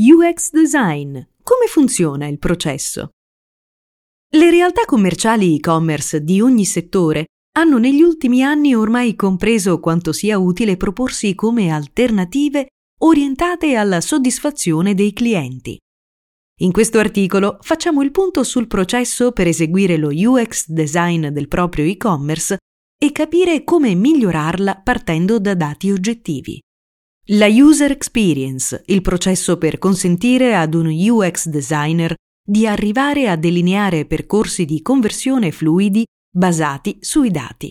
UX design. Come funziona il processo? Le realtà commerciali e-commerce di ogni settore hanno negli ultimi anni ormai compreso quanto sia utile proporsi come alternative orientate alla soddisfazione dei clienti. In questo articolo facciamo il punto sul processo per eseguire lo UX design del proprio e-commerce e capire come migliorarla partendo da dati oggettivi. La user experience, il processo per consentire ad un UX designer di arrivare a delineare percorsi di conversione fluidi basati sui dati.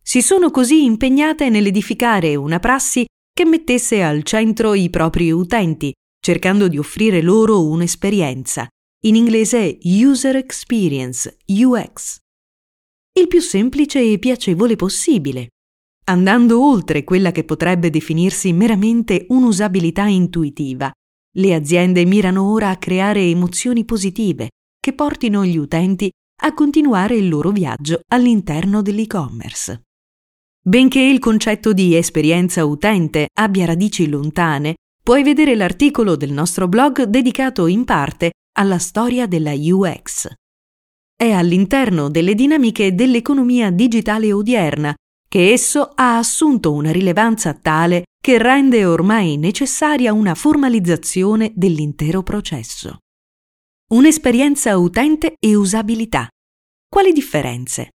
Si sono così impegnate nell'edificare una prassi che mettesse al centro i propri utenti, cercando di offrire loro un'esperienza, in inglese User Experience, UX, il più semplice e piacevole possibile, andando oltre quella che potrebbe definirsi meramente un'usabilità intuitiva. Le aziende mirano ora a creare emozioni positive che portino gli utenti a continuare il loro viaggio all'interno dell'e-commerce. Benché il concetto di esperienza utente abbia radici lontane, puoi vedere l'articolo del nostro blog dedicato in parte alla storia della UX. È all'interno delle dinamiche dell'economia digitale odierna che esso ha assunto una rilevanza tale che rende ormai necessaria una formalizzazione dell'intero processo. Un'esperienza utente e usabilità. Quali differenze?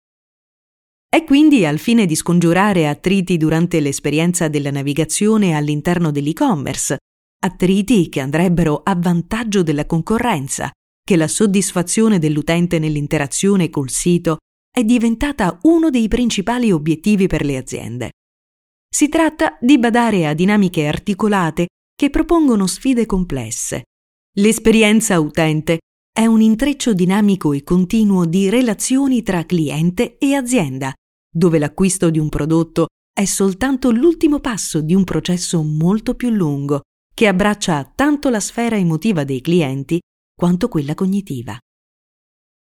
È quindi al fine di scongiurare attriti durante l'esperienza della navigazione all'interno dell'e-commerce, attriti che andrebbero a vantaggio della concorrenza, che la soddisfazione dell'utente nell'interazione col sito è diventata uno dei principali obiettivi per le aziende. Si tratta di badare a dinamiche articolate che propongono sfide complesse. L'esperienza utente è un intreccio dinamico e continuo di relazioni tra cliente e azienda, dove l'acquisto di un prodotto è soltanto l'ultimo passo di un processo molto più lungo, che abbraccia tanto la sfera emotiva dei clienti quanto quella cognitiva.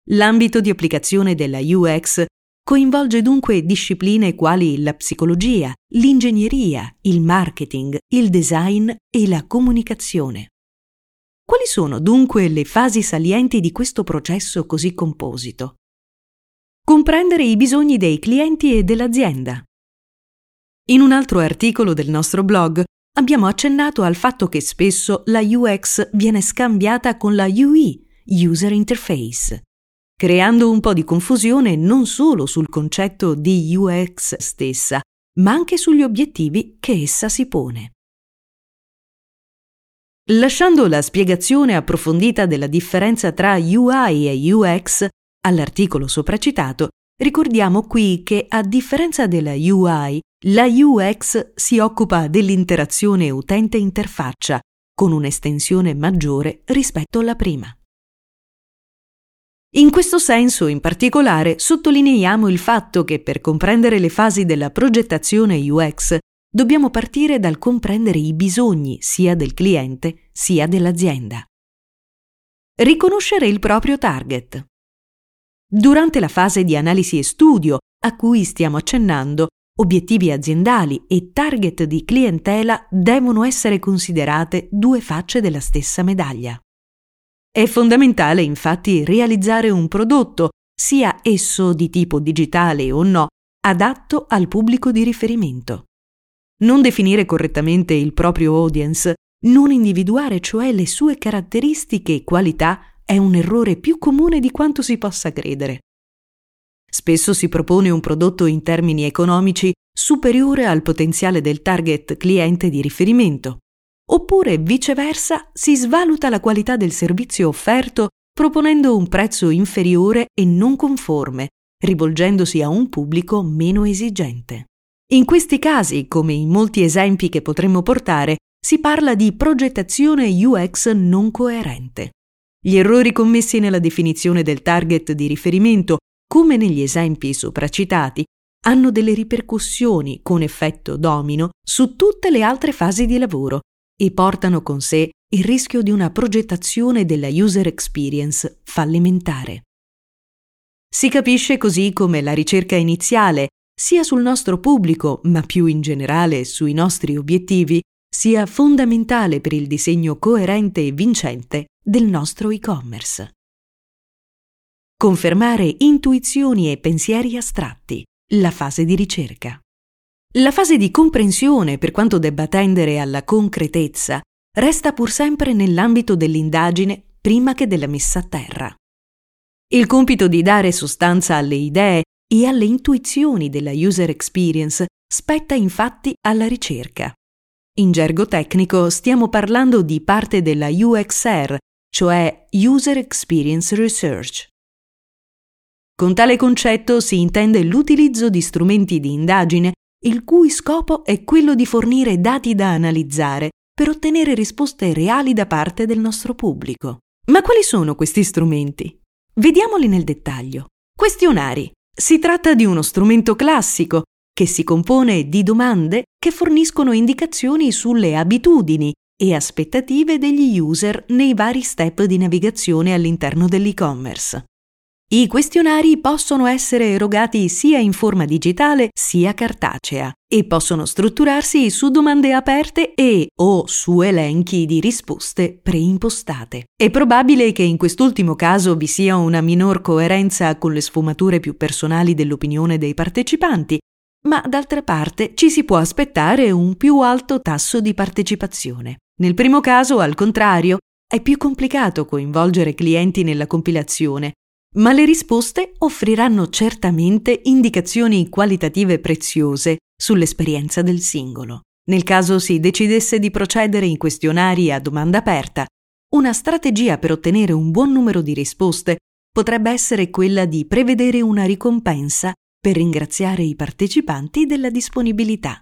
L'ambito di applicazione della UX coinvolge dunque discipline quali la psicologia, l'ingegneria, il marketing, il design e la comunicazione. Quali sono dunque le fasi salienti di questo processo così composito? Comprendere i bisogni dei clienti e dell'azienda. In un altro articolo del nostro blog abbiamo accennato al fatto che spesso la UX viene scambiata con la UI, User Interface creando un po' di confusione non solo sul concetto di UX stessa, ma anche sugli obiettivi che essa si pone. Lasciando la spiegazione approfondita della differenza tra UI e UX all'articolo sopracitato, ricordiamo qui che a differenza della UI, la UX si occupa dell'interazione utente-interfaccia, con un'estensione maggiore rispetto alla prima. In questo senso, in particolare, sottolineiamo il fatto che per comprendere le fasi della progettazione UX dobbiamo partire dal comprendere i bisogni sia del cliente sia dell'azienda. Riconoscere il proprio target. Durante la fase di analisi e studio a cui stiamo accennando, obiettivi aziendali e target di clientela devono essere considerate due facce della stessa medaglia. È fondamentale infatti realizzare un prodotto, sia esso di tipo digitale o no, adatto al pubblico di riferimento. Non definire correttamente il proprio audience, non individuare cioè le sue caratteristiche e qualità è un errore più comune di quanto si possa credere. Spesso si propone un prodotto in termini economici superiore al potenziale del target cliente di riferimento. Oppure viceversa si svaluta la qualità del servizio offerto proponendo un prezzo inferiore e non conforme, rivolgendosi a un pubblico meno esigente. In questi casi, come in molti esempi che potremmo portare, si parla di progettazione UX non coerente. Gli errori commessi nella definizione del target di riferimento, come negli esempi sopracitati, hanno delle ripercussioni con effetto domino su tutte le altre fasi di lavoro, e portano con sé il rischio di una progettazione della user experience fallimentare. Si capisce così come la ricerca iniziale, sia sul nostro pubblico, ma più in generale sui nostri obiettivi, sia fondamentale per il disegno coerente e vincente del nostro e-commerce. Confermare intuizioni e pensieri astratti, la fase di ricerca. La fase di comprensione, per quanto debba tendere alla concretezza, resta pur sempre nell'ambito dell'indagine prima che della messa a terra. Il compito di dare sostanza alle idee e alle intuizioni della user experience spetta infatti alla ricerca. In gergo tecnico stiamo parlando di parte della UXR, cioè User Experience Research. Con tale concetto si intende l'utilizzo di strumenti di indagine il cui scopo è quello di fornire dati da analizzare per ottenere risposte reali da parte del nostro pubblico. Ma quali sono questi strumenti? Vediamoli nel dettaglio. Questionari. Si tratta di uno strumento classico che si compone di domande che forniscono indicazioni sulle abitudini e aspettative degli user nei vari step di navigazione all'interno dell'e-commerce. I questionari possono essere erogati sia in forma digitale sia cartacea e possono strutturarsi su domande aperte e o su elenchi di risposte preimpostate. È probabile che in quest'ultimo caso vi sia una minor coerenza con le sfumature più personali dell'opinione dei partecipanti, ma d'altra parte ci si può aspettare un più alto tasso di partecipazione. Nel primo caso, al contrario, è più complicato coinvolgere clienti nella compilazione ma le risposte offriranno certamente indicazioni qualitative preziose sull'esperienza del singolo. Nel caso si decidesse di procedere in questionari a domanda aperta, una strategia per ottenere un buon numero di risposte potrebbe essere quella di prevedere una ricompensa per ringraziare i partecipanti della disponibilità.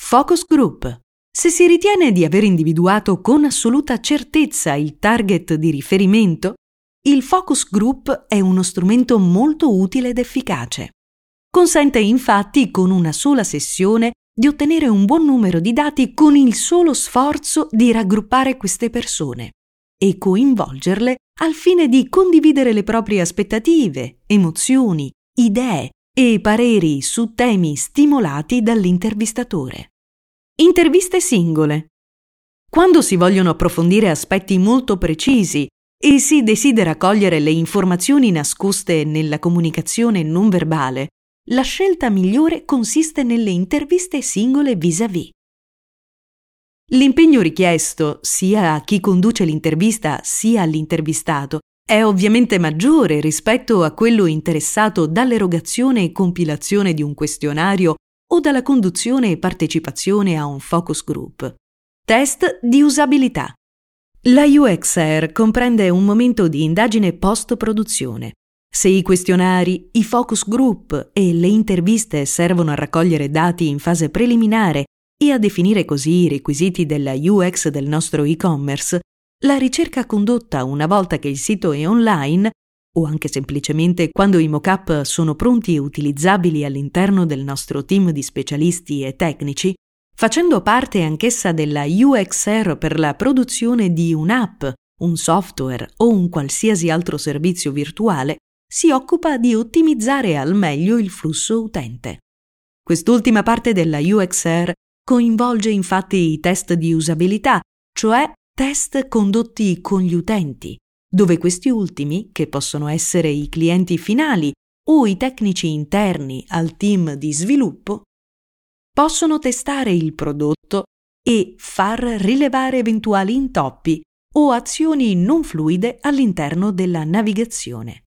Focus Group. Se si ritiene di aver individuato con assoluta certezza il target di riferimento, il focus group è uno strumento molto utile ed efficace. Consente infatti con una sola sessione di ottenere un buon numero di dati con il solo sforzo di raggruppare queste persone e coinvolgerle al fine di condividere le proprie aspettative, emozioni, idee e pareri su temi stimolati dall'intervistatore. Interviste singole. Quando si vogliono approfondire aspetti molto precisi e si desidera cogliere le informazioni nascoste nella comunicazione non verbale, la scelta migliore consiste nelle interviste singole vis-à-vis. L'impegno richiesto, sia a chi conduce l'intervista sia all'intervistato, è ovviamente maggiore rispetto a quello interessato dall'erogazione e compilazione di un questionario o dalla conduzione e partecipazione a un focus group. Test di usabilità. La UXR comprende un momento di indagine post-produzione. Se i questionari, i focus group e le interviste servono a raccogliere dati in fase preliminare e a definire così i requisiti della UX del nostro e-commerce, la ricerca condotta una volta che il sito è online, o anche semplicemente quando i mock-up sono pronti e utilizzabili all'interno del nostro team di specialisti e tecnici, facendo parte anch'essa della UXR per la produzione di un'app, un software o un qualsiasi altro servizio virtuale, si occupa di ottimizzare al meglio il flusso utente. Quest'ultima parte della UXR coinvolge infatti i test di usabilità, cioè test condotti con gli utenti, dove questi ultimi, che possono essere i clienti finali o i tecnici interni al team di sviluppo, possono testare il prodotto e far rilevare eventuali intoppi o azioni non fluide all'interno della navigazione.